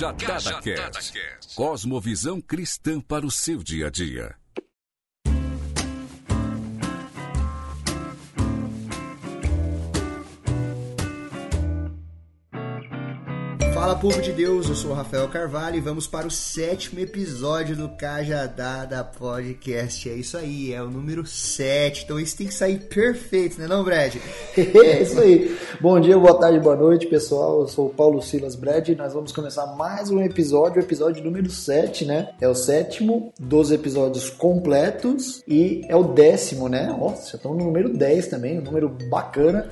Cajadada Cast. Cosmovisão cristã para o seu dia a dia. Fala povo de Deus, eu sou o Rafael Carvalho e vamos para o sétimo episódio do Cajadada Podcast. É isso aí, é o número 7. Então isso tem que sair perfeito, né não, Brad? é isso aí. Bom dia, boa tarde, boa noite, pessoal. Eu sou o Paulo Silas Brad e nós vamos começar mais um episódio, o episódio número 7, né? É o sétimo dos episódios completos e é o décimo, né? Nossa, já estamos no número 10 também, um número bacana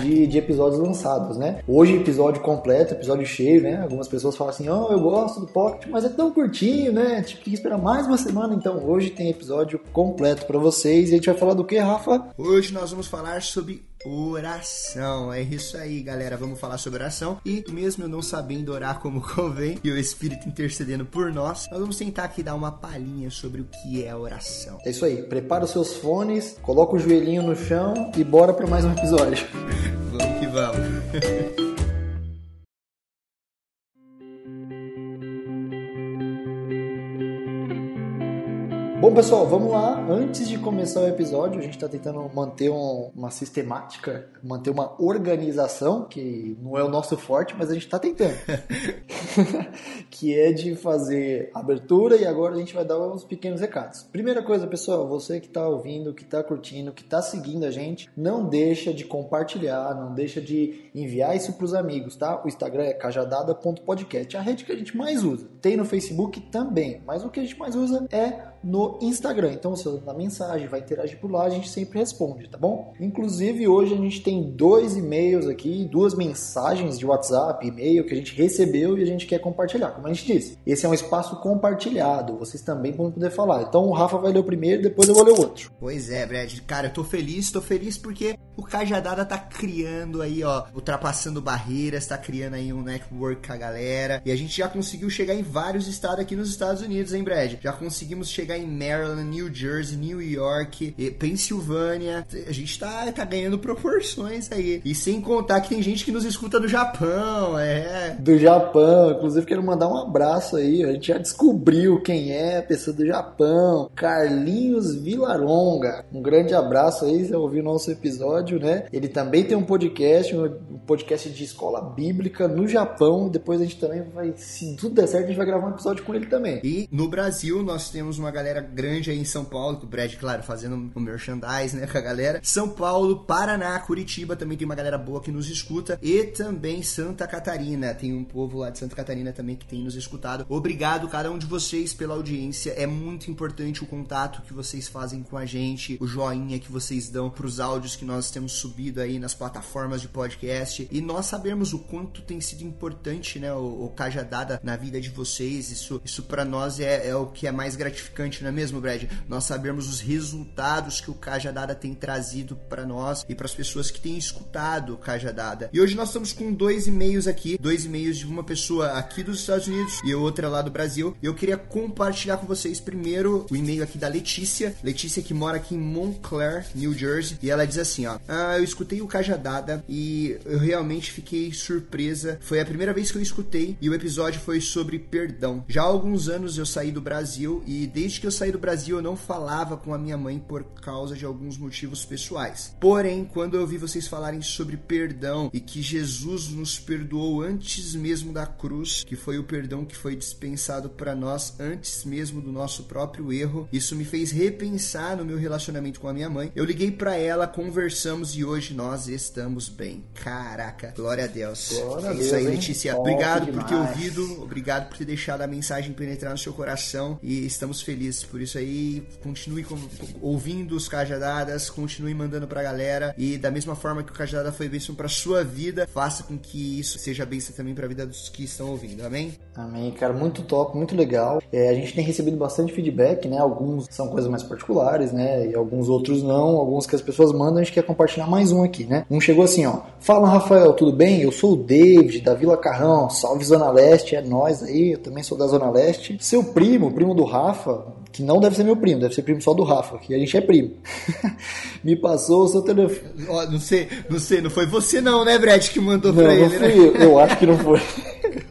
de, de episódios lançados, né? Hoje episódio completo, episódio cheio né? Algumas pessoas falam assim, oh, eu gosto do Pocket, mas é tão curtinho, né? Tipo, tem que esperar mais uma semana. Então hoje tem episódio completo para vocês. E a gente vai falar do que, Rafa? Hoje nós vamos falar sobre oração. É isso aí, galera. Vamos falar sobre oração. E mesmo eu não sabendo orar como convém e o Espírito intercedendo por nós, nós vamos tentar aqui dar uma palhinha sobre o que é oração. É isso aí. Prepara os seus fones, coloca o joelhinho no chão e bora para mais um episódio. vamos que vamos. Bom, pessoal, vamos lá. Antes de começar o episódio, a gente está tentando manter um, uma sistemática, manter uma organização, que não é o nosso forte, mas a gente está tentando. que é de fazer abertura e agora a gente vai dar uns pequenos recados. Primeira coisa, pessoal, você que está ouvindo, que está curtindo, que está seguindo a gente, não deixa de compartilhar, não deixa de enviar isso para os amigos, tá? O Instagram é cajadada.podcast, a rede que a gente mais usa. Tem no Facebook também, mas o que a gente mais usa é no Instagram. Então você manda mensagem, vai interagir por lá, a gente sempre responde, tá bom? Inclusive hoje a gente tem dois e-mails aqui, duas mensagens de WhatsApp, e-mail que a gente recebeu e a gente quer compartilhar. Como a gente disse, esse é um espaço compartilhado, vocês também vão poder falar. Então o Rafa vai ler o primeiro, depois eu vou ler o outro. Pois é, Brad. Cara, eu tô feliz, tô feliz porque o Cajadada tá criando aí, ó, ultrapassando barreiras, tá criando aí um network com a galera. E a gente já conseguiu chegar em vários estados aqui nos Estados Unidos, hein, Brad? Já conseguimos chegar em Maryland, New Jersey, New York, Pensilvânia. A gente tá, tá ganhando proporções aí. E sem contar que tem gente que nos escuta do Japão, é. Do Japão. Inclusive, quero mandar um abraço aí. A gente já descobriu quem é a pessoa do Japão. Carlinhos Vilaronga. Um grande abraço aí, você ouviu nosso episódio, né? Ele também tem um podcast, um podcast de escola bíblica no Japão. Depois a gente também vai, se tudo der certo, a gente vai gravar um episódio com ele também. E no Brasil, nós temos uma galera galera grande aí em São Paulo, com o Brad, claro, fazendo o merchandise, né, com a galera. São Paulo, Paraná, Curitiba, também tem uma galera boa que nos escuta. E também Santa Catarina, tem um povo lá de Santa Catarina também que tem nos escutado. Obrigado cada um de vocês pela audiência. É muito importante o contato que vocês fazem com a gente, o joinha que vocês dão pros áudios que nós temos subido aí nas plataformas de podcast. E nós sabemos o quanto tem sido importante, né, o, o Cajadada na vida de vocês. Isso, isso para nós é, é o que é mais gratificante não é mesmo, Brad? Nós sabemos os resultados que o Cajadada tem trazido para nós e para as pessoas que têm escutado o Cajadada. E hoje nós estamos com dois e-mails aqui, dois e-mails de uma pessoa aqui dos Estados Unidos e outra lá do Brasil. Eu queria compartilhar com vocês primeiro o e-mail aqui da Letícia, Letícia que mora aqui em Montclair, New Jersey, e ela diz assim, ó: ah, eu escutei o Cajadada e eu realmente fiquei surpresa. Foi a primeira vez que eu escutei e o episódio foi sobre perdão. Já há alguns anos eu saí do Brasil e desde que eu saí do Brasil, eu não falava com a minha mãe por causa de alguns motivos pessoais. Porém, quando eu ouvi vocês falarem sobre perdão e que Jesus nos perdoou antes mesmo da cruz, que foi o perdão que foi dispensado para nós antes mesmo do nosso próprio erro, isso me fez repensar no meu relacionamento com a minha mãe. Eu liguei para ela, conversamos e hoje nós estamos bem. Caraca, glória a Deus. Glória é isso Deus, aí, Letícia. obrigado por ter ouvido, obrigado por ter deixado a mensagem penetrar no seu coração e estamos felizes por isso aí, continue com, ouvindo os Cajadadas, continue mandando pra galera. E da mesma forma que o Cajadada foi bênção pra sua vida, faça com que isso seja bênção também pra vida dos que estão ouvindo. Amém? Amém, cara. Muito top, muito legal. É, a gente tem recebido bastante feedback, né? Alguns são coisas mais particulares, né? E alguns outros não. Alguns que as pessoas mandam, a gente quer compartilhar mais um aqui, né? Um chegou assim, ó. Fala, Rafael, tudo bem? Eu sou o David, da Vila Carrão. Salve Zona Leste, é nós aí. Eu também sou da Zona Leste. Seu primo, primo do Rafa, que não deve ser meu primo, deve ser primo só do Rafa, que a gente é primo. Me passou o seu telefone. Oh, não sei, não sei, não foi você não, né, Brett, que mandou não, pra ele, não fui né? eu, eu acho que não foi.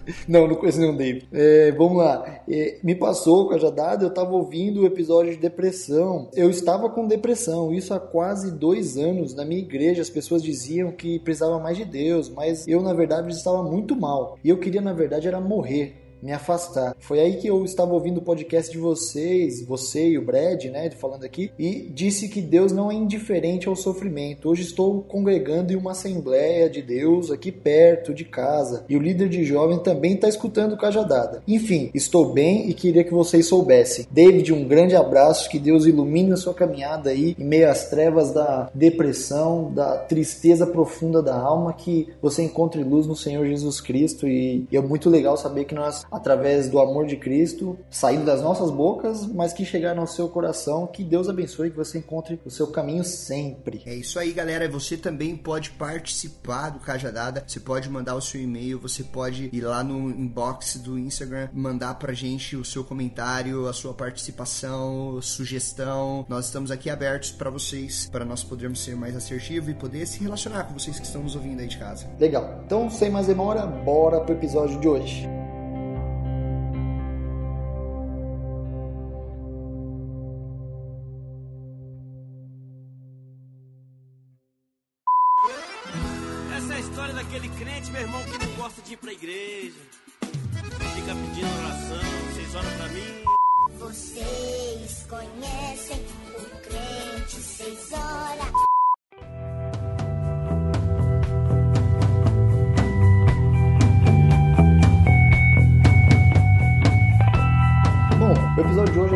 não, não conheço nenhum Dave. É, vamos lá. É, me passou com a Jadada, eu estava ouvindo o episódio de depressão. Eu estava com depressão, isso há quase dois anos. Na minha igreja, as pessoas diziam que precisava mais de Deus, mas eu, na verdade, estava muito mal. E eu queria, na verdade, era morrer me afastar. Foi aí que eu estava ouvindo o podcast de vocês, você e o Brad, né, falando aqui, e disse que Deus não é indiferente ao sofrimento. Hoje estou congregando em uma assembleia de Deus aqui perto de casa, e o líder de jovem também está escutando cajadada. Enfim, estou bem e queria que vocês soubessem. David, um grande abraço, que Deus ilumine a sua caminhada aí em meio às trevas da depressão, da tristeza profunda da alma, que você encontre luz no Senhor Jesus Cristo e, e é muito legal saber que nós através do amor de Cristo, saindo das nossas bocas, mas que chegar no seu coração. Que Deus abençoe, que você encontre o seu caminho sempre. É isso aí, galera. Você também pode participar do Cajadada. Você pode mandar o seu e-mail, você pode ir lá no inbox do Instagram, mandar pra gente o seu comentário, a sua participação, sugestão. Nós estamos aqui abertos para vocês, para nós podermos ser mais assertivos e poder se relacionar com vocês que estão nos ouvindo aí de casa. Legal. Então, sem mais demora, bora pro episódio de hoje. aquele crente, meu irmão, que não gosta de ir pra igreja. Fica pedindo oração, vocês oram pra mim. Vocês conhecem o crente, vocês oram.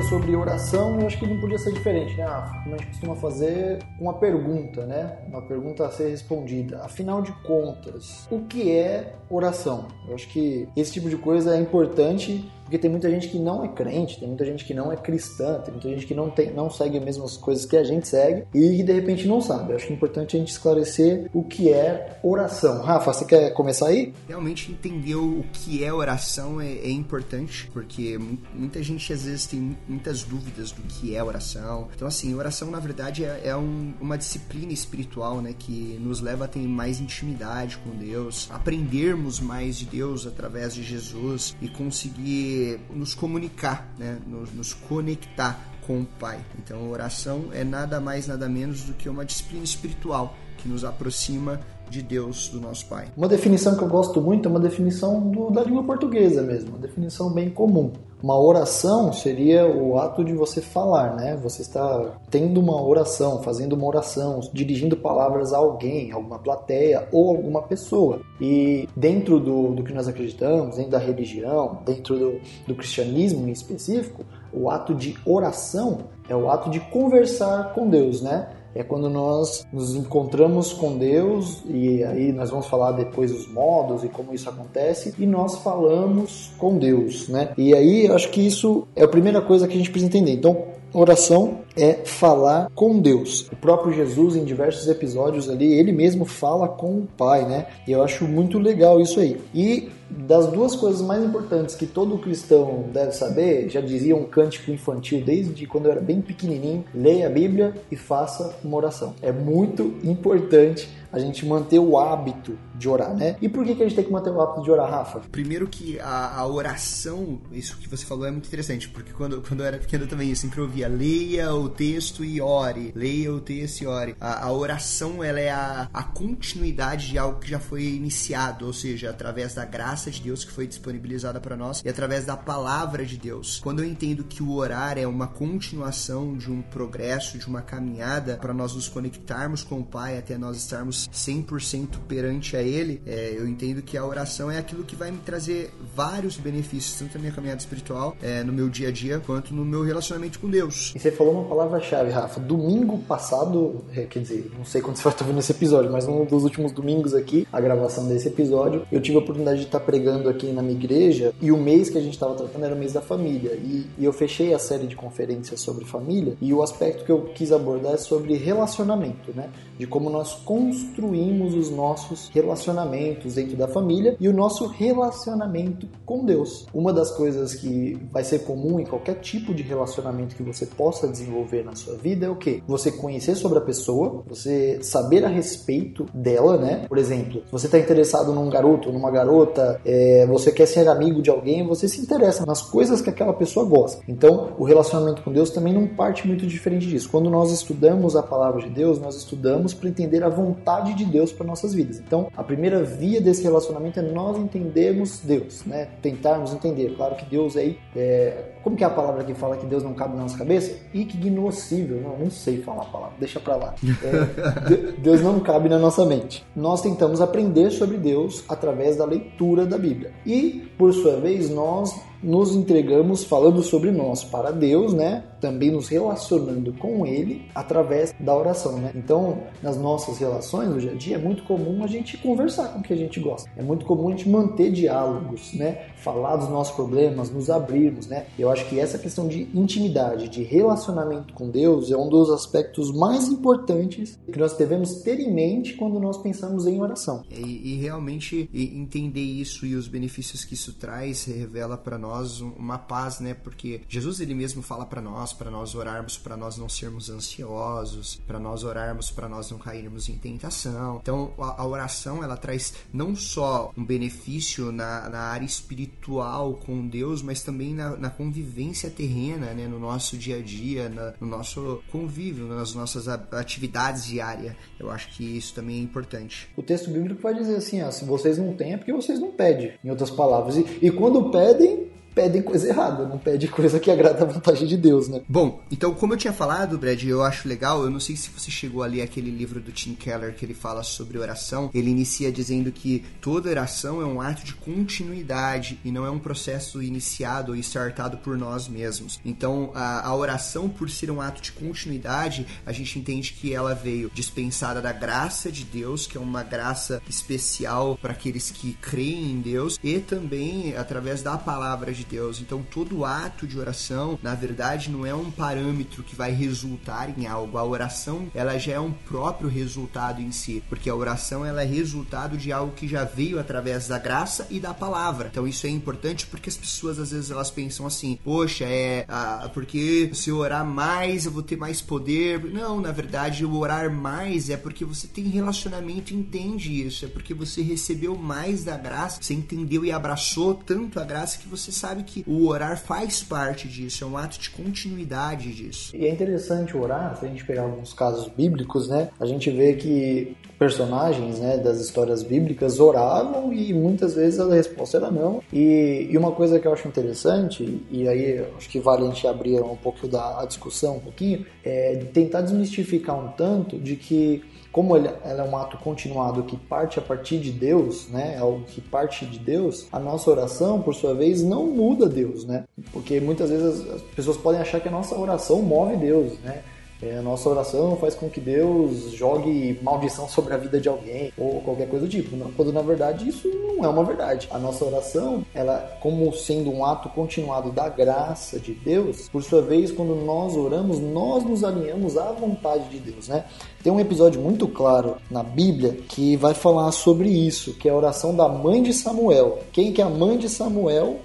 Sobre oração, eu acho que não podia ser diferente, né? Como a gente costuma fazer, uma pergunta, né? Uma pergunta a ser respondida. Afinal de contas, o que é oração? Eu acho que esse tipo de coisa é importante porque tem muita gente que não é crente, tem muita gente que não é cristã, tem muita gente que não, tem, não segue as mesmas coisas que a gente segue e que de repente não sabe. Eu acho que é importante a gente esclarecer o que é oração. Rafa, você quer começar aí? Realmente entender o que é oração é, é importante, porque muita gente às vezes tem muitas dúvidas do que é oração. Então, assim, oração na verdade é, é um, uma disciplina espiritual, né, que nos leva a ter mais intimidade com Deus, aprendermos mais de Deus através de Jesus e conseguir nos comunicar, né? nos, nos conectar com o Pai. Então, a oração é nada mais, nada menos do que uma disciplina espiritual que nos aproxima de Deus, do nosso Pai. Uma definição que eu gosto muito é uma definição do, da língua portuguesa mesmo, uma definição bem comum. Uma oração seria o ato de você falar, né? Você está tendo uma oração, fazendo uma oração, dirigindo palavras a alguém, alguma plateia ou alguma pessoa. E dentro do, do que nós acreditamos, dentro da religião, dentro do, do cristianismo em específico, o ato de oração é o ato de conversar com Deus, né? é quando nós nos encontramos com Deus e aí nós vamos falar depois os modos e como isso acontece e nós falamos com Deus, né? E aí acho que isso é a primeira coisa que a gente precisa entender. Então, oração é falar com Deus. O próprio Jesus, em diversos episódios ali, ele mesmo fala com o Pai, né? E eu acho muito legal isso aí. E das duas coisas mais importantes que todo cristão deve saber, já dizia um cântico infantil desde quando eu era bem pequenininho: leia a Bíblia e faça uma oração. É muito importante a gente manter o hábito de orar, né? E por que, que a gente tem que manter o hábito de orar, Rafa? Primeiro que a, a oração, isso que você falou é muito interessante, porque quando, quando eu era pequeno eu também eu sempre ouvia leia o texto e ore, leia o texto e ore. A, a oração, ela é a, a continuidade de algo que já foi iniciado, ou seja, através da graça de Deus que foi disponibilizada para nós e através da palavra de Deus. Quando eu entendo que o orar é uma continuação de um progresso, de uma caminhada para nós nos conectarmos com o Pai até nós estarmos 100% perante a Ele, é, eu entendo que a oração é aquilo que vai me trazer vários benefícios, tanto na minha caminhada espiritual, é, no meu dia a dia, quanto no meu relacionamento com Deus. E você falou uma palavra-chave, Rafa. Domingo passado, é, quer dizer, não sei quando você vai estar vendo esse episódio, mas um dos últimos domingos aqui, a gravação desse episódio, eu tive a oportunidade de estar pregando aqui na minha igreja e o mês que a gente estava tratando era o mês da família. E, e eu fechei a série de conferências sobre família e o aspecto que eu quis abordar é sobre relacionamento, né? De como nós construímos os nossos relacionamentos dentro da família e o nosso relacionamento com Deus. Uma das coisas que vai ser comum em qualquer tipo de relacionamento que você possa desenvolver na sua vida é o que? Você conhecer sobre a pessoa, você saber a respeito dela, né? Por exemplo, se você está interessado num garoto ou numa garota é, você quer ser amigo de alguém, você se interessa nas coisas que aquela pessoa gosta. Então, o relacionamento com Deus também não parte muito diferente disso. Quando nós estudamos a palavra de Deus, nós estudamos para entender a vontade de Deus para nossas vidas. Então, a primeira via desse relacionamento é nós entendermos Deus, né? Tentarmos entender. Claro que Deus é, é como que é a palavra que fala que Deus não cabe na nossa cabeça? Ignoscível. Não, não sei falar a palavra, deixa pra lá. É, Deus não cabe na nossa mente. Nós tentamos aprender sobre Deus através da leitura da Bíblia. E, por sua vez, nós nos entregamos falando sobre nós para Deus, né? Também nos relacionando com Ele através da oração, né? Então, nas nossas relações dia a dia, é muito comum a gente conversar com o que a gente gosta. É muito comum a gente manter diálogos, né? Falar dos nossos problemas, nos abrirmos, né? Eu acho que essa questão de intimidade, de relacionamento com Deus é um dos aspectos mais importantes que nós devemos ter em mente quando nós pensamos em oração. E, e realmente entender isso e os benefícios que isso traz revela para nós nós uma paz, né? Porque Jesus ele mesmo fala para nós, para nós orarmos, para nós não sermos ansiosos, para nós orarmos, para nós não cairmos em tentação. Então a, a, oração ela traz não só um benefício na, na área espiritual com Deus, mas também na, na convivência terrena, né? No nosso dia a dia, na, no nosso convívio, nas nossas atividades diárias. Eu acho que isso também é importante. O texto bíblico vai dizer assim: ó, se vocês não têm, é porque vocês não pedem. Em outras palavras, e, e quando pedem, pedem coisa errada, não pede coisa que agrada a vontade de Deus, né? Bom, então como eu tinha falado, Brad, eu acho legal, eu não sei se você chegou a ler aquele livro do Tim Keller que ele fala sobre oração, ele inicia dizendo que toda oração é um ato de continuidade e não é um processo iniciado ou startado por nós mesmos. Então, a, a oração, por ser um ato de continuidade, a gente entende que ela veio dispensada da graça de Deus, que é uma graça especial para aqueles que creem em Deus, e também através da palavra de Deus. Então, todo ato de oração, na verdade, não é um parâmetro que vai resultar em algo. A oração, ela já é um próprio resultado em si, porque a oração ela é resultado de algo que já veio através da graça e da palavra. Então, isso é importante porque as pessoas às vezes elas pensam assim: "Poxa, é ah, porque se eu orar mais, eu vou ter mais poder". Não, na verdade, o orar mais é porque você tem relacionamento entende isso, é porque você recebeu mais da graça, você entendeu e abraçou tanto a graça que você sabe sabe que o orar faz parte disso, é um ato de continuidade disso. E é interessante orar, se a gente pegar alguns casos bíblicos, né? A gente vê que personagens né, das histórias bíblicas oravam e muitas vezes a resposta era não. E, e uma coisa que eu acho interessante, e aí acho que vale a gente abrir um pouco da discussão um pouquinho, é tentar desmistificar um tanto de que como ela é um ato continuado que parte a partir de Deus, né, é algo que parte de Deus, a nossa oração, por sua vez, não muda Deus, né? Porque muitas vezes as pessoas podem achar que a nossa oração move Deus, né? É, a nossa oração faz com que Deus jogue maldição sobre a vida de alguém ou qualquer coisa do tipo, quando na verdade isso não é uma verdade. A nossa oração, ela como sendo um ato continuado da graça de Deus, por sua vez, quando nós oramos, nós nos alinhamos à vontade de Deus, né? Tem um episódio muito claro na Bíblia que vai falar sobre isso, que é a oração da mãe de Samuel. Quem que é a mãe de Samuel?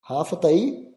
Rafa tá aí?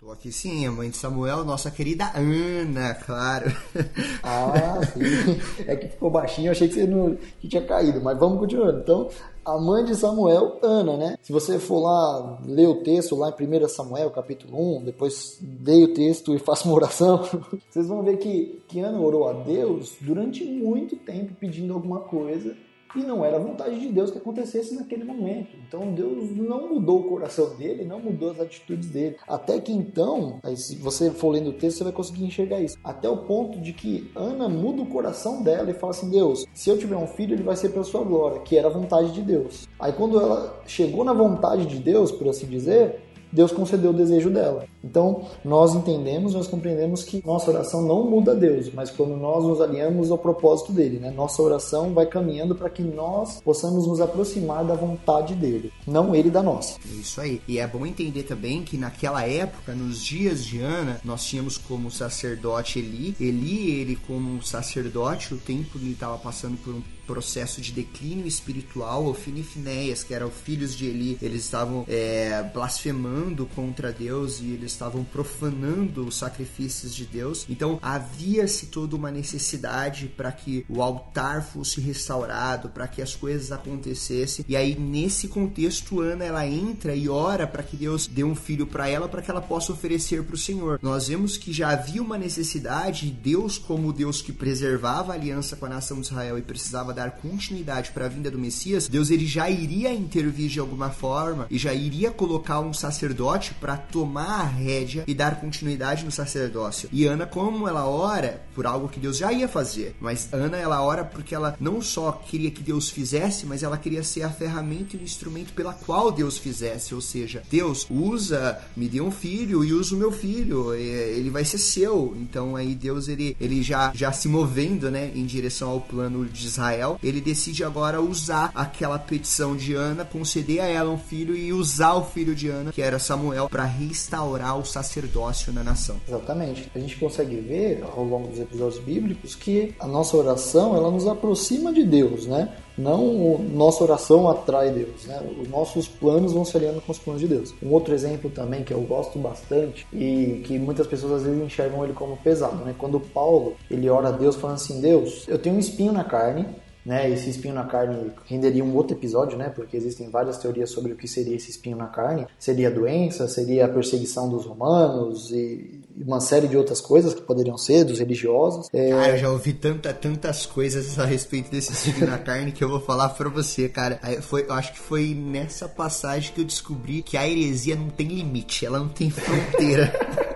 Tô aqui sim, a mãe de Samuel, nossa querida Ana, claro. Ah, sim. É que ficou baixinho, eu achei que você não que tinha caído, mas vamos continuando. Então, a mãe de Samuel, Ana, né? Se você for lá ler o texto lá em 1 Samuel, capítulo 1, depois leia o texto e faça uma oração, vocês vão ver que, que Ana orou a Deus durante muito tempo pedindo alguma coisa e não era vontade de Deus que acontecesse naquele momento. Então Deus não mudou o coração dele, não mudou as atitudes dele. Até que então, aí, se você for lendo o texto, você vai conseguir enxergar isso. Até o ponto de que Ana muda o coração dela e fala assim: Deus, se eu tiver um filho, ele vai ser pela sua glória, que era a vontade de Deus. Aí quando ela chegou na vontade de Deus, por assim dizer, Deus concedeu o desejo dela. Então, nós entendemos, nós compreendemos que nossa oração não muda Deus, mas quando nós nos alinhamos ao propósito dele, né? Nossa oração vai caminhando para que nós possamos nos aproximar da vontade dele, não ele da nossa. Isso aí. E é bom entender também que naquela época, nos dias de Ana, nós tínhamos como sacerdote Eli. Eli, ele como sacerdote, o templo estava passando por um processo de declínio espiritual. Ofini e Finéias, que eram filhos de Eli, eles estavam é, blasfemando contra Deus e eles estavam profanando os sacrifícios de Deus. Então havia-se toda uma necessidade para que o altar fosse restaurado, para que as coisas acontecessem. E aí nesse contexto Ana ela entra e ora para que Deus dê um filho para ela para que ela possa oferecer para o Senhor. Nós vemos que já havia uma necessidade, Deus como Deus que preservava a aliança com a nação de Israel e precisava dar continuidade para a vinda do Messias, Deus ele já iria intervir de alguma forma e já iria colocar um sacerdote para tomar rédea e dar continuidade no sacerdócio. E Ana, como ela ora por algo que Deus já ia fazer, mas Ana ela ora porque ela não só queria que Deus fizesse, mas ela queria ser a ferramenta e o instrumento pela qual Deus fizesse, ou seja, Deus usa, me dê um filho e usa o meu filho, ele vai ser seu. Então aí Deus ele, ele já já se movendo, né, em direção ao plano de Israel, ele decide agora usar aquela petição de Ana, conceder a ela um filho e usar o filho de Ana, que era Samuel, para restaurar o sacerdócio na nação. Exatamente. A gente consegue ver ao longo dos episódios bíblicos que a nossa oração ela nos aproxima de Deus, né? Não nossa oração atrai Deus, né? Os nossos planos vão se alinhando com os planos de Deus. Um outro exemplo também que eu gosto bastante e que muitas pessoas às vezes enxergam ele como pesado, né? Quando Paulo ele ora a Deus falando assim: Deus, eu tenho um espinho na carne, né? Esse espinho na carne renderia um outro episódio, né? Porque existem várias teorias sobre o que seria esse espinho na carne. Seria a doença, seria a perseguição dos romanos e uma série de outras coisas que poderiam ser, dos religiosos. É... Cara, eu já ouvi tanta, tantas coisas a respeito desse espinho na carne que eu vou falar pra você, cara. Foi, eu acho que foi nessa passagem que eu descobri que a heresia não tem limite, ela não tem fronteira.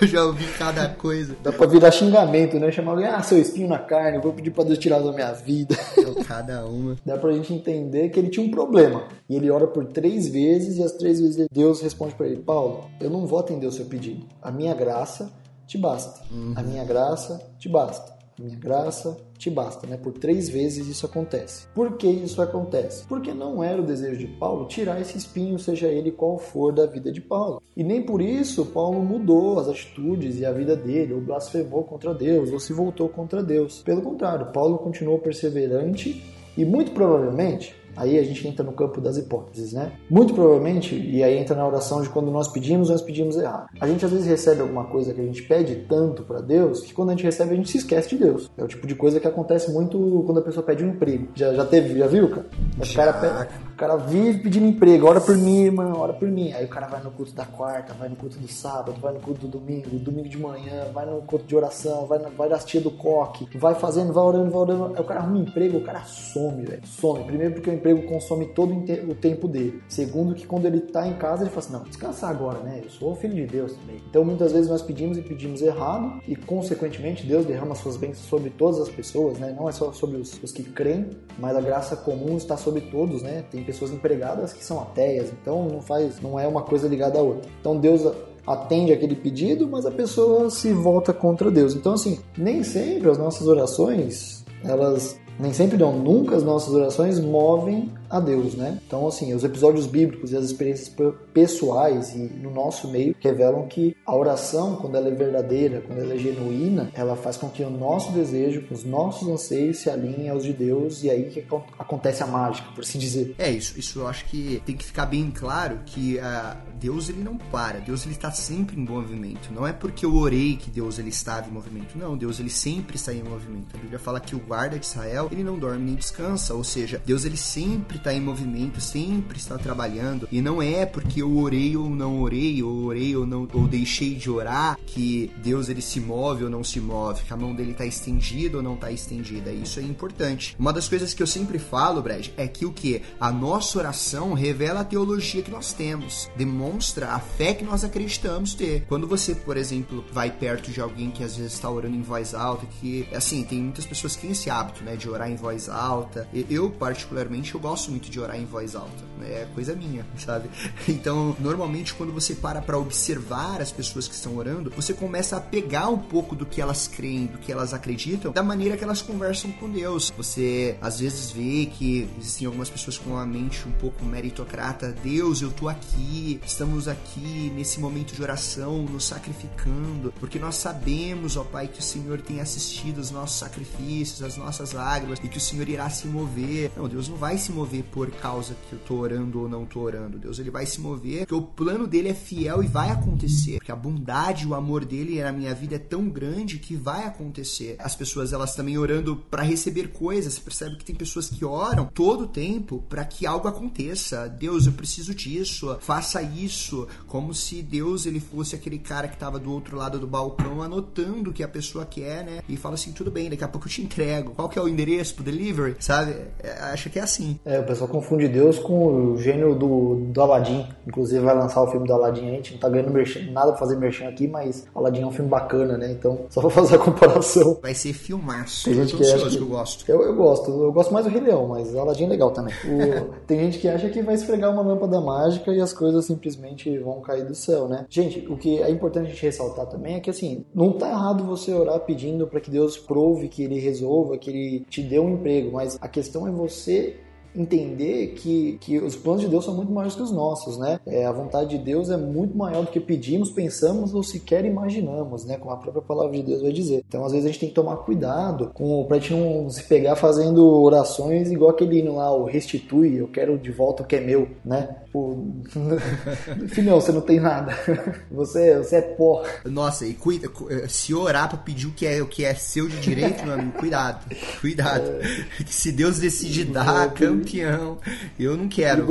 Eu já ouvi cada coisa. Dá pra virar xingamento, né? Chamar alguém, ah, seu espinho na carne, eu vou pedir pra Deus tirar da minha vida. Eu, cada uma. Dá pra gente entender que ele tinha um problema. E ele ora por três vezes e as três vezes Deus responde para ele: Paulo, eu não vou atender o seu pedido. A minha graça te basta. Uhum. A minha graça te basta. Minha graça te basta, né? Por três vezes isso acontece. Por que isso acontece? Porque não era o desejo de Paulo tirar esse espinho, seja ele qual for, da vida de Paulo. E nem por isso Paulo mudou as atitudes e a vida dele, ou blasfemou contra Deus, ou se voltou contra Deus. Pelo contrário, Paulo continuou perseverante e muito provavelmente Aí a gente entra no campo das hipóteses, né? Muito provavelmente, e aí entra na oração de quando nós pedimos, nós pedimos errado. A gente às vezes recebe alguma coisa que a gente pede tanto para Deus que quando a gente recebe a gente se esquece de Deus. É o tipo de coisa que acontece muito quando a pessoa pede um emprego. Já, já teve, já viu, cara? O cara pede, cara vive pedindo emprego, ora por mim, irmão, ora por mim. Aí o cara vai no culto da quarta, vai no culto do sábado, vai no culto do domingo, domingo de manhã, vai no culto de oração, vai, na, vai nas tia do coque, vai fazendo, vai orando, vai orando. Aí o cara arruma um emprego, o cara some, velho. Some. Primeiro porque o emprego consome todo o tempo dele. Segundo que quando ele tá em casa, ele fala assim, não, descansar agora, né? Eu sou filho de Deus também. Então muitas vezes nós pedimos e pedimos errado e consequentemente Deus derrama suas bênçãos sobre todas as pessoas, né? Não é só sobre os, os que creem, mas a graça comum está sobre todos, né? Tem pessoas empregadas que são ateias, então não faz, não é uma coisa ligada à outra. Então Deus atende aquele pedido, mas a pessoa se volta contra Deus. Então assim, nem sempre as nossas orações elas nem sempre não, nunca as nossas orações movem a Deus, né? Então, assim, os episódios bíblicos e as experiências pessoais e no nosso meio revelam que a oração, quando ela é verdadeira, quando ela é genuína, ela faz com que o nosso desejo, os nossos anseios se alinhem aos de Deus e aí que acontece a mágica, por assim dizer. É isso, isso eu acho que tem que ficar bem claro que uh, Deus ele não para, Deus ele está sempre em movimento. Não é porque eu orei que Deus ele estava em movimento, não, Deus ele sempre está em movimento. A Bíblia fala que o guarda de Israel ele não dorme nem descansa, ou seja, Deus ele sempre está em movimento, sempre está trabalhando. E não é porque eu orei ou não orei, ou orei ou não, ou deixei de orar, que Deus ele se move ou não se move, que a mão dele está estendida ou não está estendida. Isso é importante. Uma das coisas que eu sempre falo, Brad, é que o que? A nossa oração revela a teologia que nós temos, demonstra a fé que nós acreditamos ter. Quando você, por exemplo, vai perto de alguém que às vezes está orando em voz alta, que assim, tem muitas pessoas que têm esse hábito, né, de orar em voz alta. Eu, particularmente, eu gosto muito de orar em voz alta. É coisa minha, sabe? Então, normalmente, quando você para para observar as pessoas que estão orando, você começa a pegar um pouco do que elas creem, do que elas acreditam, da maneira que elas conversam com Deus. Você, às vezes, vê que existem algumas pessoas com uma mente um pouco meritocrata. Deus, eu tô aqui, estamos aqui nesse momento de oração, nos sacrificando, porque nós sabemos, ó Pai, que o Senhor tem assistido os nossos sacrifícios, as nossas lágrimas, e que o Senhor irá se mover. Não, Deus não vai se mover por causa que eu tô orando ou não tô orando. Deus ele vai se mover, porque o plano dele é fiel e vai acontecer. Porque a bondade, o amor dele na minha vida é tão grande que vai acontecer. As pessoas elas também orando para receber coisas. Você percebe que tem pessoas que oram todo o tempo para que algo aconteça. Deus, eu preciso disso, faça isso, como se Deus ele fosse aquele cara que estava do outro lado do balcão anotando o que a pessoa quer, né? E fala assim, tudo bem, daqui a pouco eu te entrego. Qual que é o endereço pro delivery? Sabe? É, acho que é assim. É, o pessoal confunde Deus com o gênio do, do Aladdin. Inclusive vai lançar o filme do Aladdin aí. A gente não tá ganhando merchan, nada pra fazer merchan aqui, mas Aladdin é um filme bacana, né? Então, só pra fazer a comparação. Vai ser filmaço. Tem gente que, acha que, que eu gosto. Eu, eu gosto. Eu gosto mais do Rei Leão, mas Aladdin é legal também. O, tem gente que acha que vai esfregar uma lâmpada mágica e as coisas simplesmente vão cair do céu, né? Gente, o que é importante a gente ressaltar também é que, assim, não tá errado você orar pedindo para que Deus prove que Ele resolva, que Ele te dê um emprego, mas a questão é você entender que, que os planos de Deus são muito maiores que os nossos, né? É, a vontade de Deus é muito maior do que pedimos, pensamos ou sequer imaginamos, né? Como a própria palavra de Deus vai dizer. Então, às vezes, a gente tem que tomar cuidado com, pra gente não se pegar fazendo orações igual aquele hino lá, o restitui, eu quero de volta o que é meu, né? Pô, filhão, você não tem nada. Você, você é pó. Nossa, e cuida, se orar pra pedir o que é, o que é seu de direito, meu amigo, cuidado. Cuidado. É... Se Deus decide dar, campeão. Eu não quero.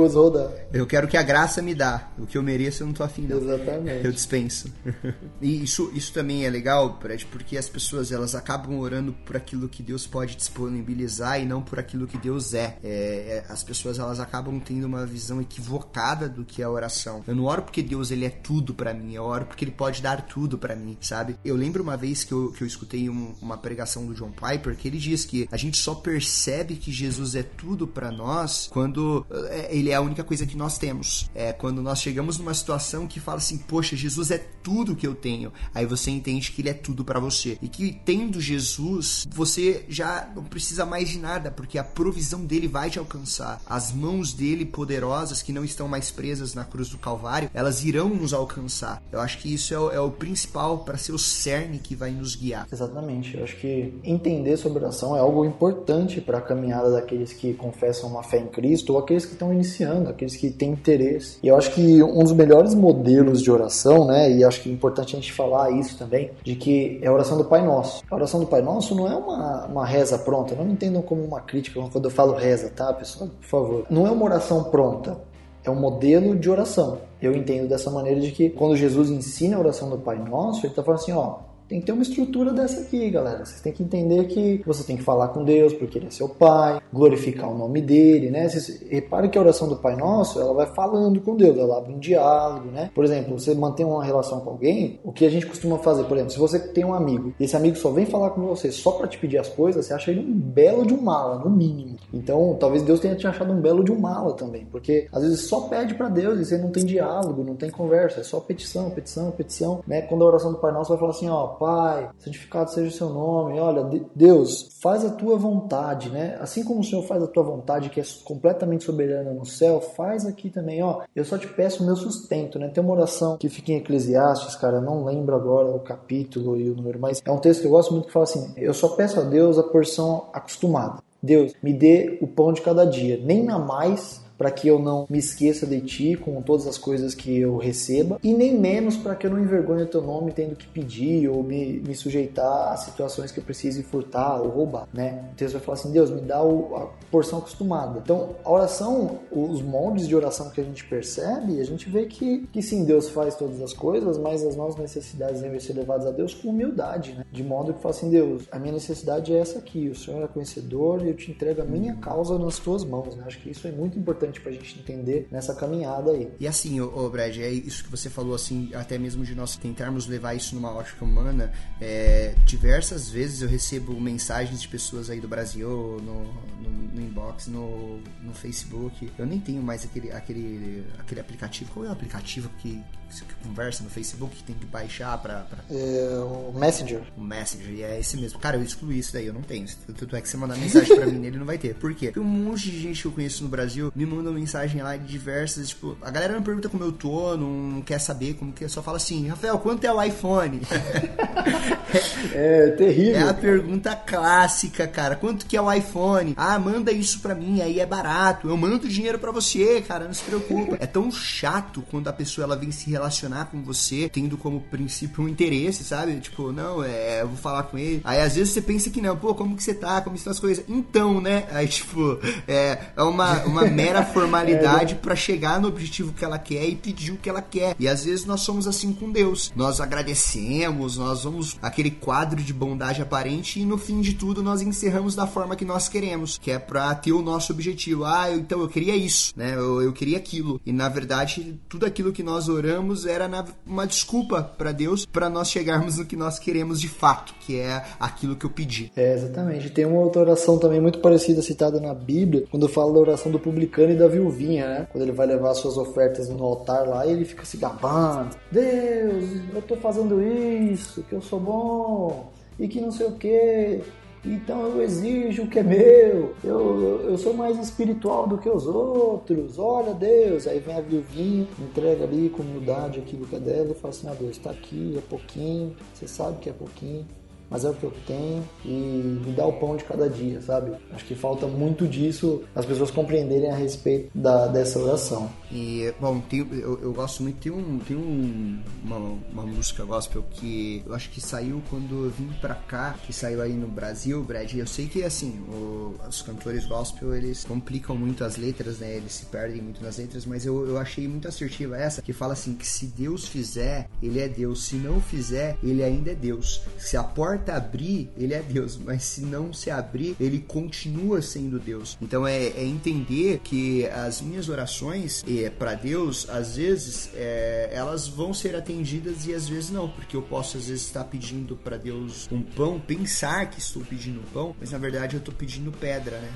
Eu quero que a graça me dá. O que eu mereço eu não tô afim não. Exatamente. Eu dispenso. e isso, isso também é legal, Brad, porque as pessoas elas acabam orando por aquilo que Deus pode disponibilizar e não por aquilo que Deus é. é, é as pessoas elas acabam tendo uma visão equivocada do que é oração. Eu não oro porque Deus ele é tudo para mim, eu oro porque ele pode dar tudo para mim, sabe? Eu lembro uma vez que eu, que eu escutei um, uma pregação do John Piper que ele diz que a gente só percebe que Jesus é tudo para nós quando é, ele é a única coisa que nós temos. É quando nós chegamos numa situação que fala assim, poxa, Jesus é tudo que eu tenho. Aí você entende que ele é tudo para você. E que tendo Jesus, você já não precisa mais de nada, porque a provisão dele vai te alcançar. As mãos dele poderosas, que não estão mais presas na cruz do Calvário, elas irão nos alcançar. Eu acho que isso é o, é o principal para ser o cerne que vai nos guiar. Exatamente. Eu acho que entender sobre oração é algo importante para a caminhada daqueles que confessam uma fé em Cristo ou aqueles que estão iniciando, aqueles que têm interesse. E eu acho que um dos melhores modelos de oração, né, e acho que é importante a gente falar isso também, de que é a oração do Pai Nosso. A oração do Pai Nosso não é uma, uma reza pronta, não me entendam como uma crítica quando eu falo reza, tá, pessoal? Por favor. Não é uma oração pronta, é um modelo de oração. Eu entendo dessa maneira de que quando Jesus ensina a oração do Pai Nosso, ele está falando assim, ó, tem que ter uma estrutura dessa aqui, galera. Vocês têm que entender que você tem que falar com Deus porque Ele é seu Pai, glorificar o nome dele, né? Vocês, repare que a oração do Pai Nosso, ela vai falando com Deus, ela abre um diálogo, né? Por exemplo, você mantém uma relação com alguém, o que a gente costuma fazer, por exemplo, se você tem um amigo e esse amigo só vem falar com você só para te pedir as coisas, você acha ele um belo de um mala, no mínimo. Então, talvez Deus tenha te achado um belo de um mala também, porque às vezes só pede para Deus e você não tem diálogo, não tem conversa, é só petição, petição, petição, né? Quando a oração do Pai Nosso vai falar assim, ó, Pai, santificado seja o seu nome. Olha, Deus, faz a tua vontade, né? Assim como o Senhor faz a tua vontade, que é completamente soberana no céu, faz aqui também, ó. Eu só te peço o meu sustento, né? Tem uma oração que fica em Eclesiastes, cara, não lembro agora o capítulo e o número, mas é um texto que eu gosto muito que fala assim: Eu só peço a Deus a porção acostumada. Deus, me dê o pão de cada dia, nem na mais para que eu não me esqueça de ti com todas as coisas que eu receba, e nem menos para que eu não envergonhe o teu nome tendo que pedir ou me, me sujeitar a situações que eu precise furtar ou roubar, né? O vai falar assim: Deus, me dá o, a porção acostumada. Então, a oração, os moldes de oração que a gente percebe, a gente vê que, que sim, Deus faz todas as coisas, mas as nossas necessidades devem ser levadas a Deus com humildade, né? De modo que fala assim: Deus, a minha necessidade é essa aqui, o Senhor é conhecedor e eu te entrego a minha causa nas tuas mãos, né? Acho que isso é muito importante importante pra gente entender nessa caminhada aí. E assim, ô, ô Brad, é isso que você falou, assim, até mesmo de nós tentarmos levar isso numa ótica humana. É, diversas vezes eu recebo mensagens de pessoas aí do Brasil, no, no, no inbox, no, no Facebook. Eu nem tenho mais aquele, aquele, aquele aplicativo. Qual é o aplicativo que, que conversa no Facebook que tem que baixar pra. pra... É, o Messenger. O Messenger, e é esse mesmo. Cara, eu excluí isso daí, eu não tenho. Tanto é que você mandar mensagem pra mim nele não vai ter. Por quê? Porque um monte de gente que eu conheço no Brasil me mandam mensagem lá de diversas, tipo, a galera não pergunta como eu tô, não quer saber como que é, só fala assim, Rafael, quanto é o iPhone? é, terrível. É a pergunta clássica, cara. Quanto que é o iPhone? Ah, manda isso pra mim, aí é barato, eu mando dinheiro para você, cara, não se preocupa. É tão chato quando a pessoa ela vem se relacionar com você, tendo como princípio um interesse, sabe? Tipo, não, é, eu vou falar com ele. Aí às vezes você pensa que não, pô, como que você tá? Como estão as coisas? Então, né? Aí, tipo, é, é uma, uma mera formalidade para chegar no objetivo que ela quer e pedir o que ela quer. E às vezes nós somos assim com Deus. Nós agradecemos, nós vamos aquele quadro de bondade aparente e no fim de tudo nós encerramos da forma que nós queremos, que é para ter o nosso objetivo. Ah, então eu queria isso, né? Eu, eu queria aquilo. E na verdade, tudo aquilo que nós oramos era na, uma desculpa para Deus para nós chegarmos no que nós queremos de fato, que é aquilo que eu pedi. É, exatamente. Tem uma outra oração também muito parecida citada na Bíblia, quando fala da oração do publicano e da viuvinha, né? Quando ele vai levar suas ofertas no altar lá ele fica se gabando. Deus, eu tô fazendo isso, que eu sou bom e que não sei o que. Então eu exijo o que é meu, eu, eu sou mais espiritual do que os outros, olha Deus. Aí vem a viuvinha, entrega ali com humildade aquilo que é dela e fala assim: ah, Deus, está aqui, é pouquinho, você sabe que é pouquinho, mas é o que eu tenho e me dá o pão de cada dia, sabe? Acho que falta muito disso as pessoas compreenderem a respeito da, dessa oração. E, bom, tem, eu, eu, gosto muito, tem, um, tem um, uma, uma música gospel que eu acho que saiu quando eu vim pra cá, que saiu aí no Brasil, Brad. Eu sei que, assim, o, os cantores gospel, eles complicam muito as letras, né? Eles se perdem muito nas letras, mas eu, eu achei muito assertiva essa, que fala assim, que se Deus fizer, Ele é Deus. Se não fizer, Ele ainda é Deus. Se a porta abrir, ele é Deus, mas se não se abrir, ele continua sendo Deus. Então é, é entender que as minhas orações é, para Deus, às vezes, é, elas vão ser atendidas e às vezes não, porque eu posso às vezes estar pedindo para Deus um pão, pensar que estou pedindo pão, mas na verdade eu estou pedindo pedra, né?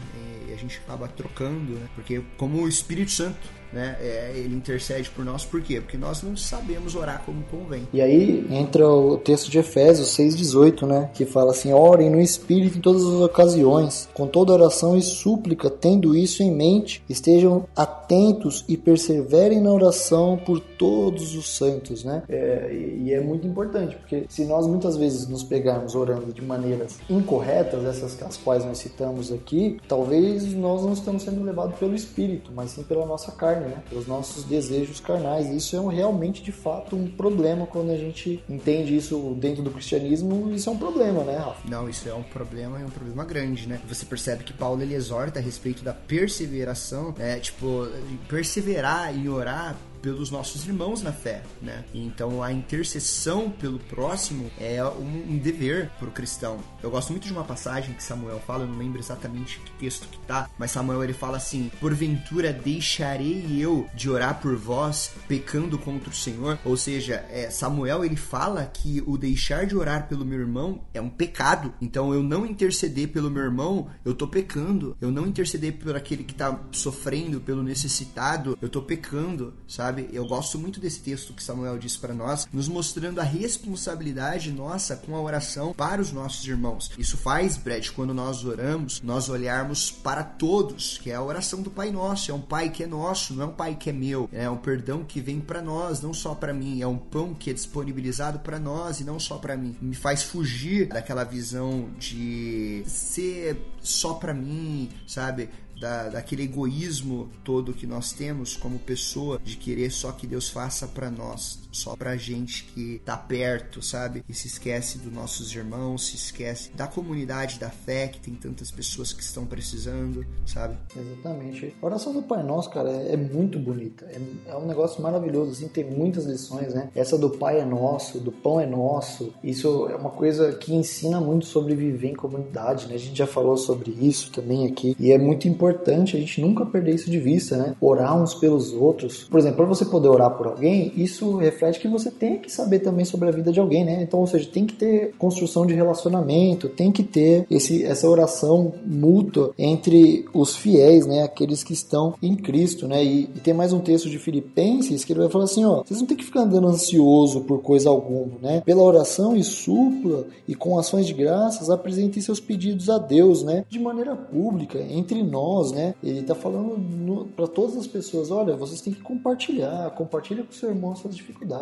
E a gente acaba trocando, né? Porque como o Espírito Santo né? É, ele intercede por nós, por quê? Porque nós não sabemos orar como convém. E aí entra o texto de Efésios 6,18, né? Que fala assim: orem no Espírito em todas as ocasiões, com toda oração e súplica, tendo isso em mente, estejam atentos e perseverem na oração por todos os santos, né? É, e é muito importante, porque se nós muitas vezes nos pegarmos orando de maneiras incorretas, essas as quais nós citamos aqui, talvez nós não estamos sendo levados pelo Espírito, mas sim pela nossa carne carne, né? Pelos nossos desejos carnais. Isso é um, realmente, de fato, um problema quando a gente entende isso dentro do cristianismo. Isso é um problema, né, Rafa? Não, isso é um problema, é um problema grande, né? Você percebe que Paulo ele exorta a respeito da perseveração, né? Tipo, perseverar e orar pelos nossos irmãos na fé, né? Então a intercessão pelo próximo é um, um dever para o cristão. Eu gosto muito de uma passagem que Samuel fala, eu não lembro exatamente que texto que tá, mas Samuel ele fala assim: Porventura deixarei eu de orar por vós, pecando contra o Senhor? Ou seja, é, Samuel ele fala que o deixar de orar pelo meu irmão é um pecado. Então eu não interceder pelo meu irmão, eu tô pecando. Eu não interceder por aquele que tá sofrendo, pelo necessitado, eu tô pecando, sabe? Sabe? Eu gosto muito desse texto que Samuel disse para nós, nos mostrando a responsabilidade nossa com a oração para os nossos irmãos. Isso faz, Brad, quando nós oramos, nós olharmos para todos, que é a oração do Pai Nosso. É um Pai que é nosso, não é um Pai que é meu. É um perdão que vem para nós, não só para mim. É um pão que é disponibilizado para nós e não só para mim. Me faz fugir daquela visão de ser só para mim, sabe? Da, daquele egoísmo todo que nós temos como pessoa de querer só que Deus faça para nós, só pra gente que tá perto, sabe? E se esquece dos nossos irmãos, se esquece da comunidade da fé que tem tantas pessoas que estão precisando, sabe? Exatamente. A oração do Pai Nosso, cara, é, é muito bonita. É, é, um negócio maravilhoso, assim, tem muitas lições, né? Essa do Pai é nosso, do pão é nosso. Isso é uma coisa que ensina muito sobre viver em comunidade, né? A gente já falou sobre isso também aqui. E é muito importante a gente nunca perder isso de vista, né? Orar uns pelos outros. Por exemplo, para você poder orar por alguém, isso reflete que você tem que saber também sobre a vida de alguém, né? Então, ou seja, tem que ter construção de relacionamento, tem que ter esse, essa oração mútua entre os fiéis, né? Aqueles que estão em Cristo, né? E, e tem mais um texto de Filipenses que ele vai falar assim, ó, vocês não tem que ficar andando ansioso por coisa alguma, né? Pela oração e súpula e com ações de graças, apresentem seus pedidos a Deus, né? De maneira pública, entre nós né? Ele está falando para todas as pessoas: olha, vocês têm que compartilhar, compartilha com o seu irmão suas dificuldades,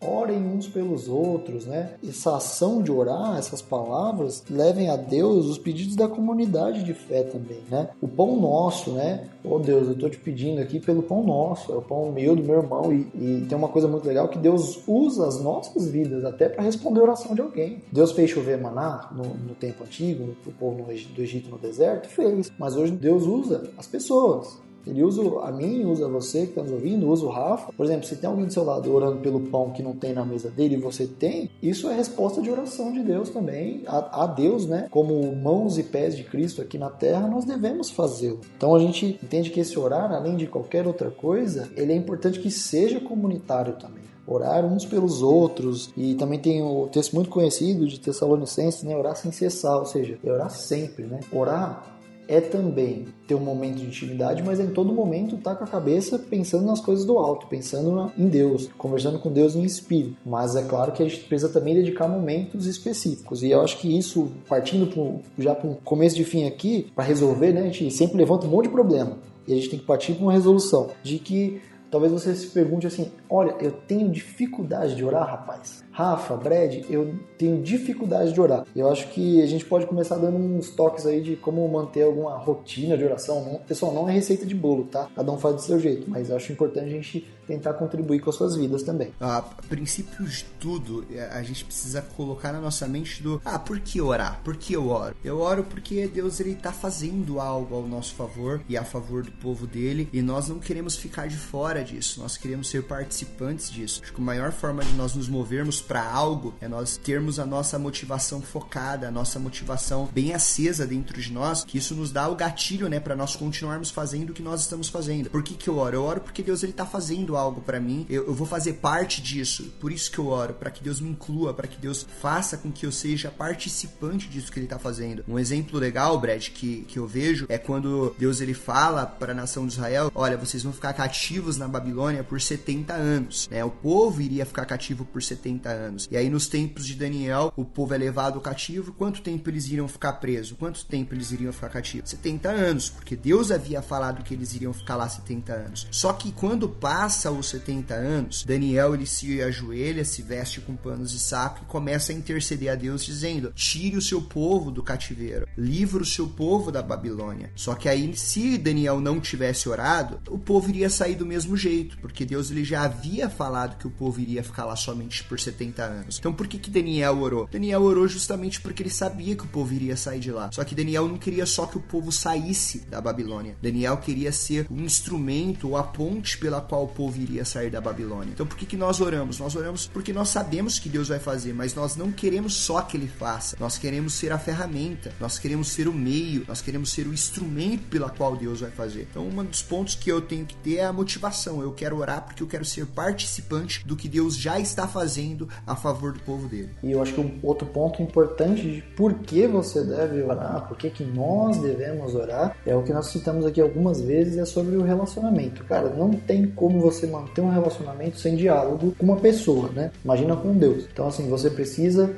orem uns pelos outros, né? Essa ação de orar, essas palavras, levem a Deus os pedidos da comunidade de fé também, né? O pão nosso, né? Oh Deus, eu estou te pedindo aqui pelo pão nosso, é o pão meu, do meu irmão, e, e tem uma coisa muito legal que Deus usa as nossas vidas até para responder a oração de alguém. Deus fez chover maná no, no tempo antigo, o povo do Egito no deserto, fez, mas hoje Deus usa as pessoas. Ele usa a mim, usa você que está nos ouvindo, usa o Rafa. Por exemplo, se tem alguém do seu lado orando pelo pão que não tem na mesa dele e você tem, isso é resposta de oração de Deus também. A, a Deus, né? Como mãos e pés de Cristo aqui na terra, nós devemos fazê-lo. Então a gente entende que esse orar, além de qualquer outra coisa, ele é importante que seja comunitário também orar uns pelos outros. E também tem o texto muito conhecido de Tessalonicenses, né? Orar sem cessar, ou seja, é orar sempre, né? Orar é também ter um momento de intimidade, mas em todo momento tá com a cabeça pensando nas coisas do alto, pensando em Deus, conversando com Deus em espírito. Mas é claro que a gente precisa também dedicar momentos específicos. E eu acho que isso, partindo pro, já para um começo de fim aqui, para resolver, né, a gente sempre levanta um monte de problema. E a gente tem que partir para uma resolução de que Talvez você se pergunte assim: olha, eu tenho dificuldade de orar, rapaz. Rafa, Brad, eu tenho dificuldade de orar. Eu acho que a gente pode começar dando uns toques aí de como manter alguma rotina de oração. Pessoal, não é receita de bolo, tá? Cada um faz do seu jeito, mas acho importante a gente tentar contribuir com as suas vidas também. A princípio de tudo, é, a gente precisa colocar na nossa mente do ah, por que orar? Por que eu oro? Eu oro porque Deus ele tá fazendo algo ao nosso favor e a favor do povo dele, e nós não queremos ficar de fora disso. Nós queremos ser participantes disso. Acho que a maior forma de nós nos movermos para algo é nós termos a nossa motivação focada, a nossa motivação bem acesa dentro de nós, que isso nos dá o gatilho, né, para nós continuarmos fazendo o que nós estamos fazendo. Por que que eu oro? Eu oro porque Deus ele tá fazendo algo para mim, eu, eu, vou fazer parte disso. Por isso que eu oro, para que Deus me inclua, para que Deus faça com que eu seja participante disso que ele tá fazendo. Um exemplo legal, Brad, que, que eu vejo é quando Deus ele fala para a nação de Israel: olha, vocês vão ficar cativos na Babilônia por 70 anos. Né? O povo iria ficar cativo por 70 anos. E aí, nos tempos de Daniel, o povo é levado cativo. Quanto tempo eles iriam ficar presos? Quanto tempo eles iriam ficar cativos? 70 anos, porque Deus havia falado que eles iriam ficar lá 70 anos. Só que quando passa passa os 70 anos, Daniel ele se ajoelha, se veste com panos de saco e começa a interceder a Deus dizendo: "Tire o seu povo do cativeiro, livre o seu povo da Babilônia". Só que aí se Daniel não tivesse orado, o povo iria sair do mesmo jeito, porque Deus ele já havia falado que o povo iria ficar lá somente por 70 anos. Então por que que Daniel orou? Daniel orou justamente porque ele sabia que o povo iria sair de lá. Só que Daniel não queria só que o povo saísse da Babilônia. Daniel queria ser um instrumento ou a ponte pela qual o povo iria sair da Babilônia. Então por que, que nós oramos? Nós oramos porque nós sabemos que Deus vai fazer, mas nós não queremos só que Ele faça. Nós queremos ser a ferramenta, nós queremos ser o meio, nós queremos ser o instrumento pela qual Deus vai fazer. Então um dos pontos que eu tenho que ter é a motivação. Eu quero orar porque eu quero ser participante do que Deus já está fazendo a favor do povo dele. E eu acho que um outro ponto importante de por que você deve orar, por que, que nós devemos orar, é o que nós citamos aqui algumas vezes, é sobre o relacionamento. Cara, não tem como você você manter um relacionamento sem diálogo com uma pessoa, né? Imagina com Deus. Então, assim, você precisa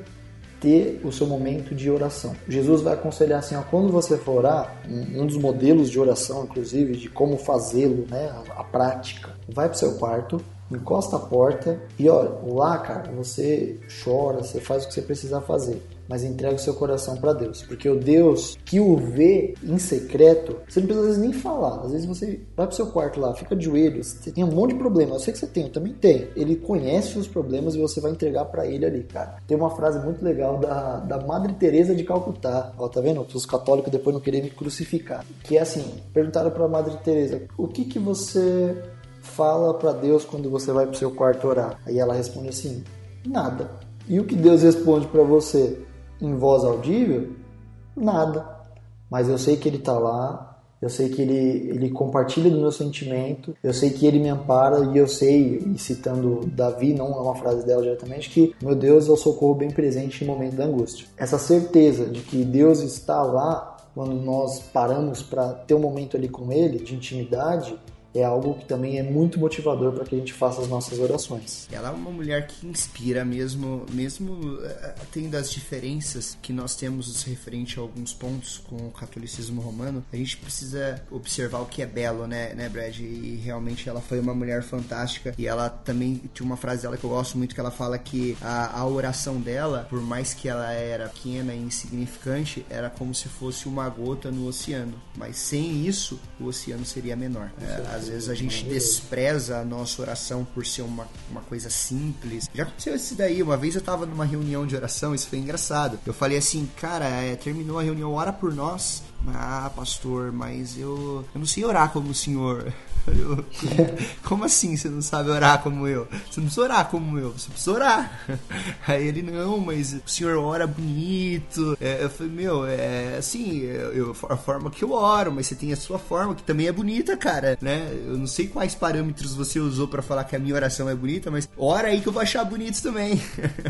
ter o seu momento de oração. Jesus vai aconselhar assim, ó, quando você for orar, um dos modelos de oração, inclusive, de como fazê-lo, né, a, prática, vai para o seu quarto, encosta a porta e olha, lá, cara, você chora, você faz o que você precisar fazer mas entrega o seu coração para Deus. Porque o Deus que o vê em secreto, você não precisa vezes nem falar. Às vezes você vai pro seu quarto lá, fica de joelhos, você tem um monte de problema. Eu sei que você tem, eu também tenho. Ele conhece os problemas e você vai entregar para ele ali, cara. Tem uma frase muito legal da, da Madre Teresa de Calcutá. Ó, tá vendo? Os católicos depois não querem me crucificar. Que é assim, perguntaram para Madre Teresa: "O que que você fala para Deus quando você vai pro seu quarto orar?" Aí ela responde assim: "Nada." E o que Deus responde para você? Em voz audível, nada. Mas eu sei que ele está lá, eu sei que ele, ele compartilha do meu sentimento, eu sei que ele me ampara e eu sei, citando Davi, não é uma frase dela diretamente, que meu Deus é o socorro bem presente em momento da angústia. Essa certeza de que Deus está lá quando nós paramos para ter um momento ali com ele, de intimidade, é algo que também é muito motivador para que a gente faça as nossas orações. Ela é uma mulher que inspira mesmo, mesmo eh, tendo as diferenças que nós temos referente a alguns pontos com o catolicismo romano, a gente precisa observar o que é belo, né, né, Brad? E realmente ela foi uma mulher fantástica e ela também tinha uma frase dela que eu gosto muito que ela fala que a, a oração dela, por mais que ela era pequena e insignificante, era como se fosse uma gota no oceano, mas sem isso o oceano seria menor. É, às vezes a gente despreza a nossa oração por ser uma, uma coisa simples. Já aconteceu isso daí. Uma vez eu tava numa reunião de oração, isso foi engraçado. Eu falei assim, cara, é, terminou a reunião, ora por nós. Ah, pastor, mas eu, eu não sei orar como o senhor. Eu, como assim você não sabe orar como eu? Você não precisa orar como eu, você precisa orar. Aí ele, não, mas o senhor ora bonito. É, eu falei, meu, é assim, eu, a forma que eu oro, mas você tem a sua forma, que também é bonita, cara, né? Eu não sei quais parâmetros você usou para falar que a minha oração é bonita, mas ora aí que eu vou achar bonito também.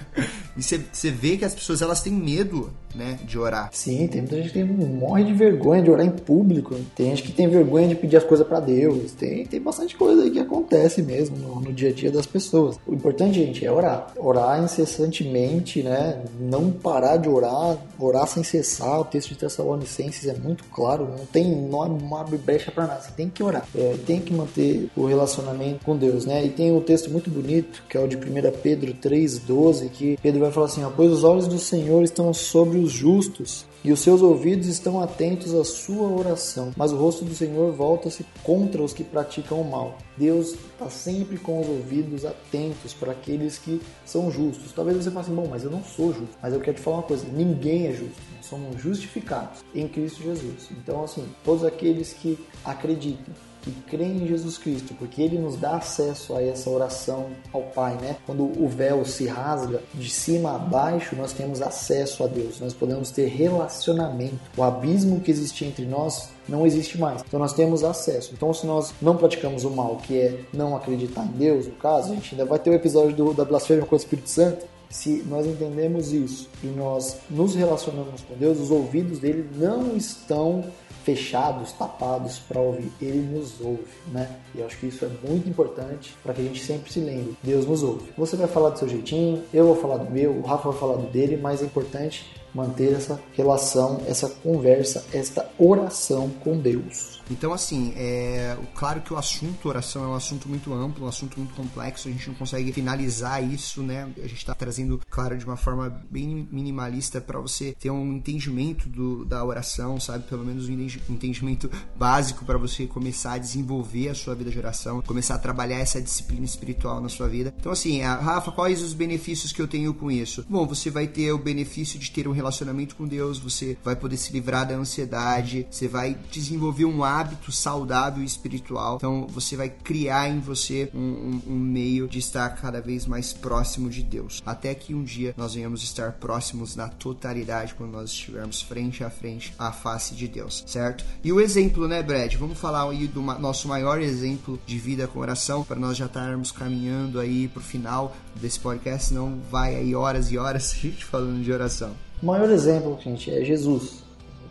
e você vê que as pessoas, elas têm medo, né, de orar. Sim, tem muita gente que morre de vergonha de orar em público. Tem gente que tem vergonha de pedir as coisas para Deus. Tem, tem bastante coisa aí que acontece mesmo no, no, dia a dia das pessoas. O importante, gente, é orar. Orar incessantemente, né? Não parar de orar, orar sem cessar. O texto de Tessalonicenses é muito claro. Não tem, não, abre brecha para nada. Você tem que orar. É, tem que manter o relacionamento com Deus, né? E tem um texto muito bonito, que é o de 1 Pedro 3,12, que Pedro vai falar assim: ó, Pois os olhos do Senhor estão sobre os justos e os seus ouvidos estão atentos à sua oração, mas o rosto do Senhor volta-se contra os que praticam o mal. Deus está sempre com os ouvidos atentos para aqueles que são justos. Talvez você fale assim, bom, mas eu não sou justo. Mas eu quero te falar uma coisa, ninguém é justo. Somos justificados em Cristo Jesus. Então, assim, todos aqueles que acreditam que creem em Jesus Cristo, porque ele nos dá acesso a essa oração ao Pai, né? Quando o véu se rasga de cima a baixo, nós temos acesso a Deus, nós podemos ter relacionamento. O abismo que existia entre nós não existe mais. Então nós temos acesso. Então se nós não praticamos o mal, que é não acreditar em Deus, no caso, a gente ainda vai ter o episódio do, da blasfêmia com o Espírito Santo, se nós entendemos isso e nós nos relacionamos com Deus, os ouvidos dele não estão fechados, tapados para ouvir. Ele nos ouve, né? E eu acho que isso é muito importante para que a gente sempre se lembre: Deus nos ouve. Você vai falar do seu jeitinho, eu vou falar do meu, o Rafa vai falar do dele, mas é importante manter essa relação, essa conversa, esta oração com Deus. Então, assim, é claro que o assunto oração é um assunto muito amplo, um assunto muito complexo, a gente não consegue finalizar isso, né? A gente está trazendo, claro, de uma forma bem minimalista para você ter um entendimento do, da oração, sabe? Pelo menos um entendimento básico para você começar a desenvolver a sua vida de oração, começar a trabalhar essa disciplina espiritual na sua vida. Então, assim, Rafa, quais os benefícios que eu tenho com isso? Bom, você vai ter o benefício de ter um relacionamento com Deus, você vai poder se livrar da ansiedade, você vai desenvolver um hábito hábito saudável e espiritual. Então você vai criar em você um, um, um meio de estar cada vez mais próximo de Deus. Até que um dia nós venhamos estar próximos na totalidade quando nós estivermos frente a frente à face de Deus, certo? E o exemplo, né, Brad? Vamos falar aí do nosso maior exemplo de vida com oração para nós já estarmos caminhando aí pro final desse podcast, não vai aí horas e horas a gente falando de oração. O maior exemplo, gente, é Jesus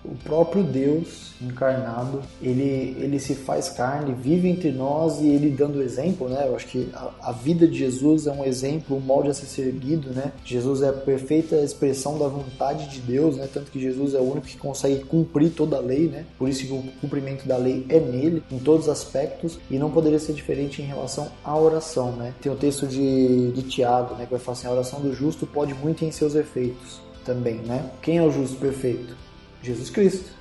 o próprio Deus encarnado, ele, ele se faz carne, vive entre nós e ele dando exemplo, né? Eu acho que a, a, vida de Jesus é um exemplo, um molde a ser seguido, né? Jesus é a perfeita expressão da vontade de Deus, né? Tanto que Jesus é o único que consegue cumprir toda a lei, né? Por isso que o cumprimento da lei é nele, em todos os aspectos, e não poderia ser diferente em relação à oração, né? Tem o texto de, de Tiago, né? Que vai falar assim, a oração do justo pode muito em seus efeitos também, né? Quem é o justo perfeito? Jesus Cristo.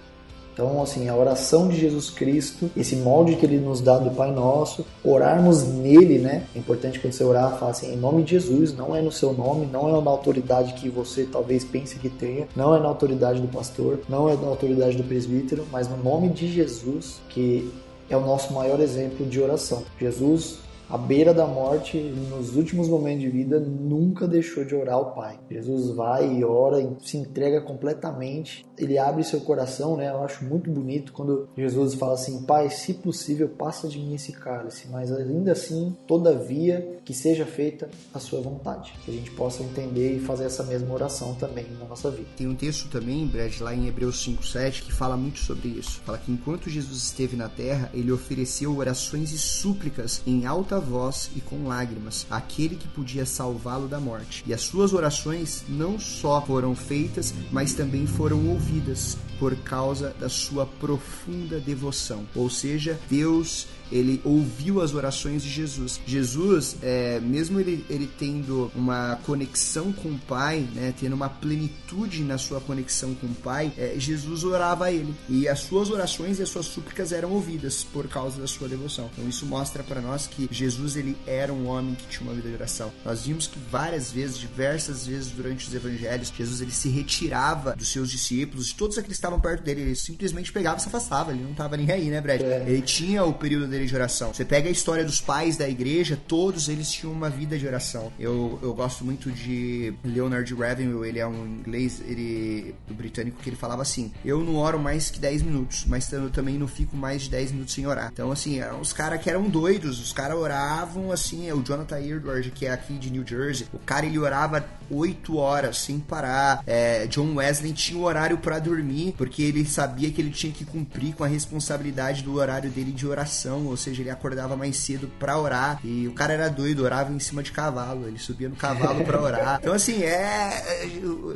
Então, assim, a oração de Jesus Cristo, esse molde que ele nos dá do Pai Nosso, orarmos nele, né? É importante quando você orar, falar assim, em nome de Jesus, não é no seu nome, não é na autoridade que você talvez pense que tenha, não é na autoridade do pastor, não é na autoridade do presbítero, mas no nome de Jesus, que é o nosso maior exemplo de oração. Jesus à beira da morte, nos últimos momentos de vida, nunca deixou de orar ao Pai. Jesus vai e ora, e se entrega completamente. Ele abre seu coração, né? Eu acho muito bonito quando Jesus fala assim: Pai, se possível, passa de mim esse cálice, mas ainda assim, todavia, que seja feita a sua vontade. Que a gente possa entender e fazer essa mesma oração também na nossa vida. Tem um texto também, Brad, lá em Hebreus 5,7, que fala muito sobre isso. Fala que enquanto Jesus esteve na terra, ele ofereceu orações e súplicas em alta voz e com lágrimas àquele que podia salvá-lo da morte. E as suas orações não só foram feitas, mas também foram ouvidas por causa da sua profunda devoção. Ou seja, Deus ele ouviu as orações de Jesus. Jesus, é, mesmo ele, ele tendo uma conexão com o Pai, né, tendo uma plenitude na sua conexão com o Pai, é, Jesus orava a ele. E as suas orações e as suas súplicas eram ouvidas por causa da sua devoção. Então isso mostra para nós que Jesus ele era um homem que tinha uma vida de oração. Nós vimos que várias vezes, diversas vezes durante os evangelhos, Jesus ele se retirava dos seus discípulos, de todos aqueles estavam perto dele, ele simplesmente pegava e se afastava, ele não estava nem aí, né, Brad? É. Ele tinha o período dele de oração. Você pega a história dos pais da igreja, todos eles tinham uma vida de oração. Eu, eu gosto muito de Leonard Ravenhill, ele é um inglês, ele britânico que ele falava assim: "Eu não oro mais que 10 minutos, mas eu também não fico mais de 10 minutos sem orar". Então assim, eram os caras que eram doidos, os caras oravam assim, é o Jonathan Edwards, que é aqui de New Jersey, o cara ele orava 8 horas sem parar. É, John Wesley tinha o um horário para dormir, porque ele sabia que ele tinha que cumprir com a responsabilidade do horário dele de oração, ou seja, ele acordava mais cedo para orar. E o cara era doido, orava em cima de cavalo, ele subia no cavalo para orar. Então, assim, é.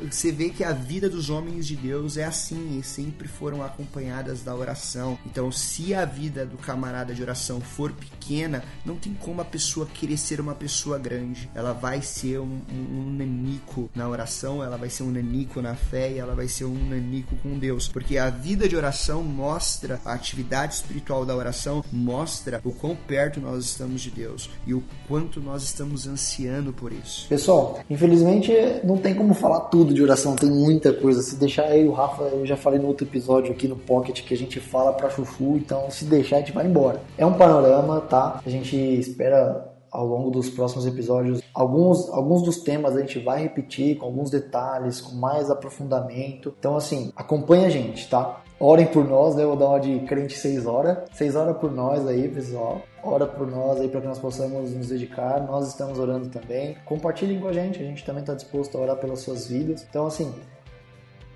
Você vê que a vida dos homens de Deus é assim, e sempre foram acompanhadas da oração. Então, se a vida do camarada de oração for pequena, não tem como a pessoa querer ser uma pessoa grande. Ela vai ser um, um, um nanico na oração, ela vai ser um nanico na fé e ela vai ser um nanico com Deus. Porque a vida de oração mostra, a atividade espiritual da oração mostra o quão perto nós estamos de Deus e o quanto nós estamos ansiando por isso. Pessoal, infelizmente não tem como falar tudo de oração, tem muita coisa. Se deixar aí o Rafa, eu já falei no outro episódio aqui no Pocket que a gente fala pra chuchu, então se deixar a gente vai embora. É um panorama, tá? A gente espera ao longo dos próximos episódios. Alguns, alguns dos temas a gente vai repetir com alguns detalhes, com mais aprofundamento. Então, assim, acompanha a gente, tá? Orem por nós, né? Eu vou dar uma de crente 6 horas. 6 horas por nós aí, pessoal. Ora por nós aí para que nós possamos nos dedicar. Nós estamos orando também. Compartilhem com a gente, a gente também está disposto a orar pelas suas vidas. Então, assim,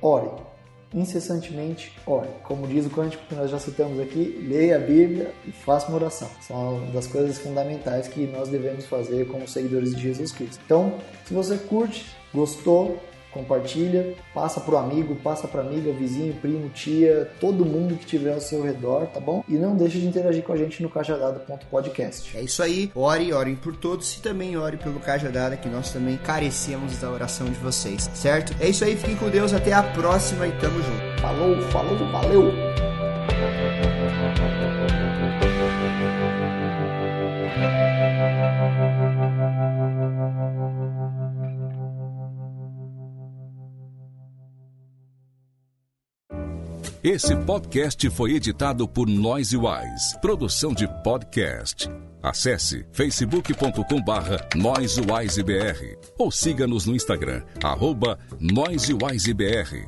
ore incessantemente ore. Como diz o cântico que nós já citamos aqui, leia a Bíblia e faça uma oração. São das coisas fundamentais que nós devemos fazer como seguidores de Jesus Cristo. Então, se você curte, gostou, compartilha, passa pro amigo, passa pra amiga, vizinho, primo, tia, todo mundo que tiver ao seu redor, tá bom? E não deixe de interagir com a gente no cajadada.podcast. É isso aí, ore, orem por todos e também ore pelo Cajadada, que nós também carecemos da oração de vocês, certo? É isso aí, fiquem com Deus, até a próxima e tamo junto. Falou, falou, valeu! Esse podcast foi editado por Noise Wise, produção de podcast. Acesse facebook.com barra ou siga-nos no Instagram, arroba NoiseWiseBR.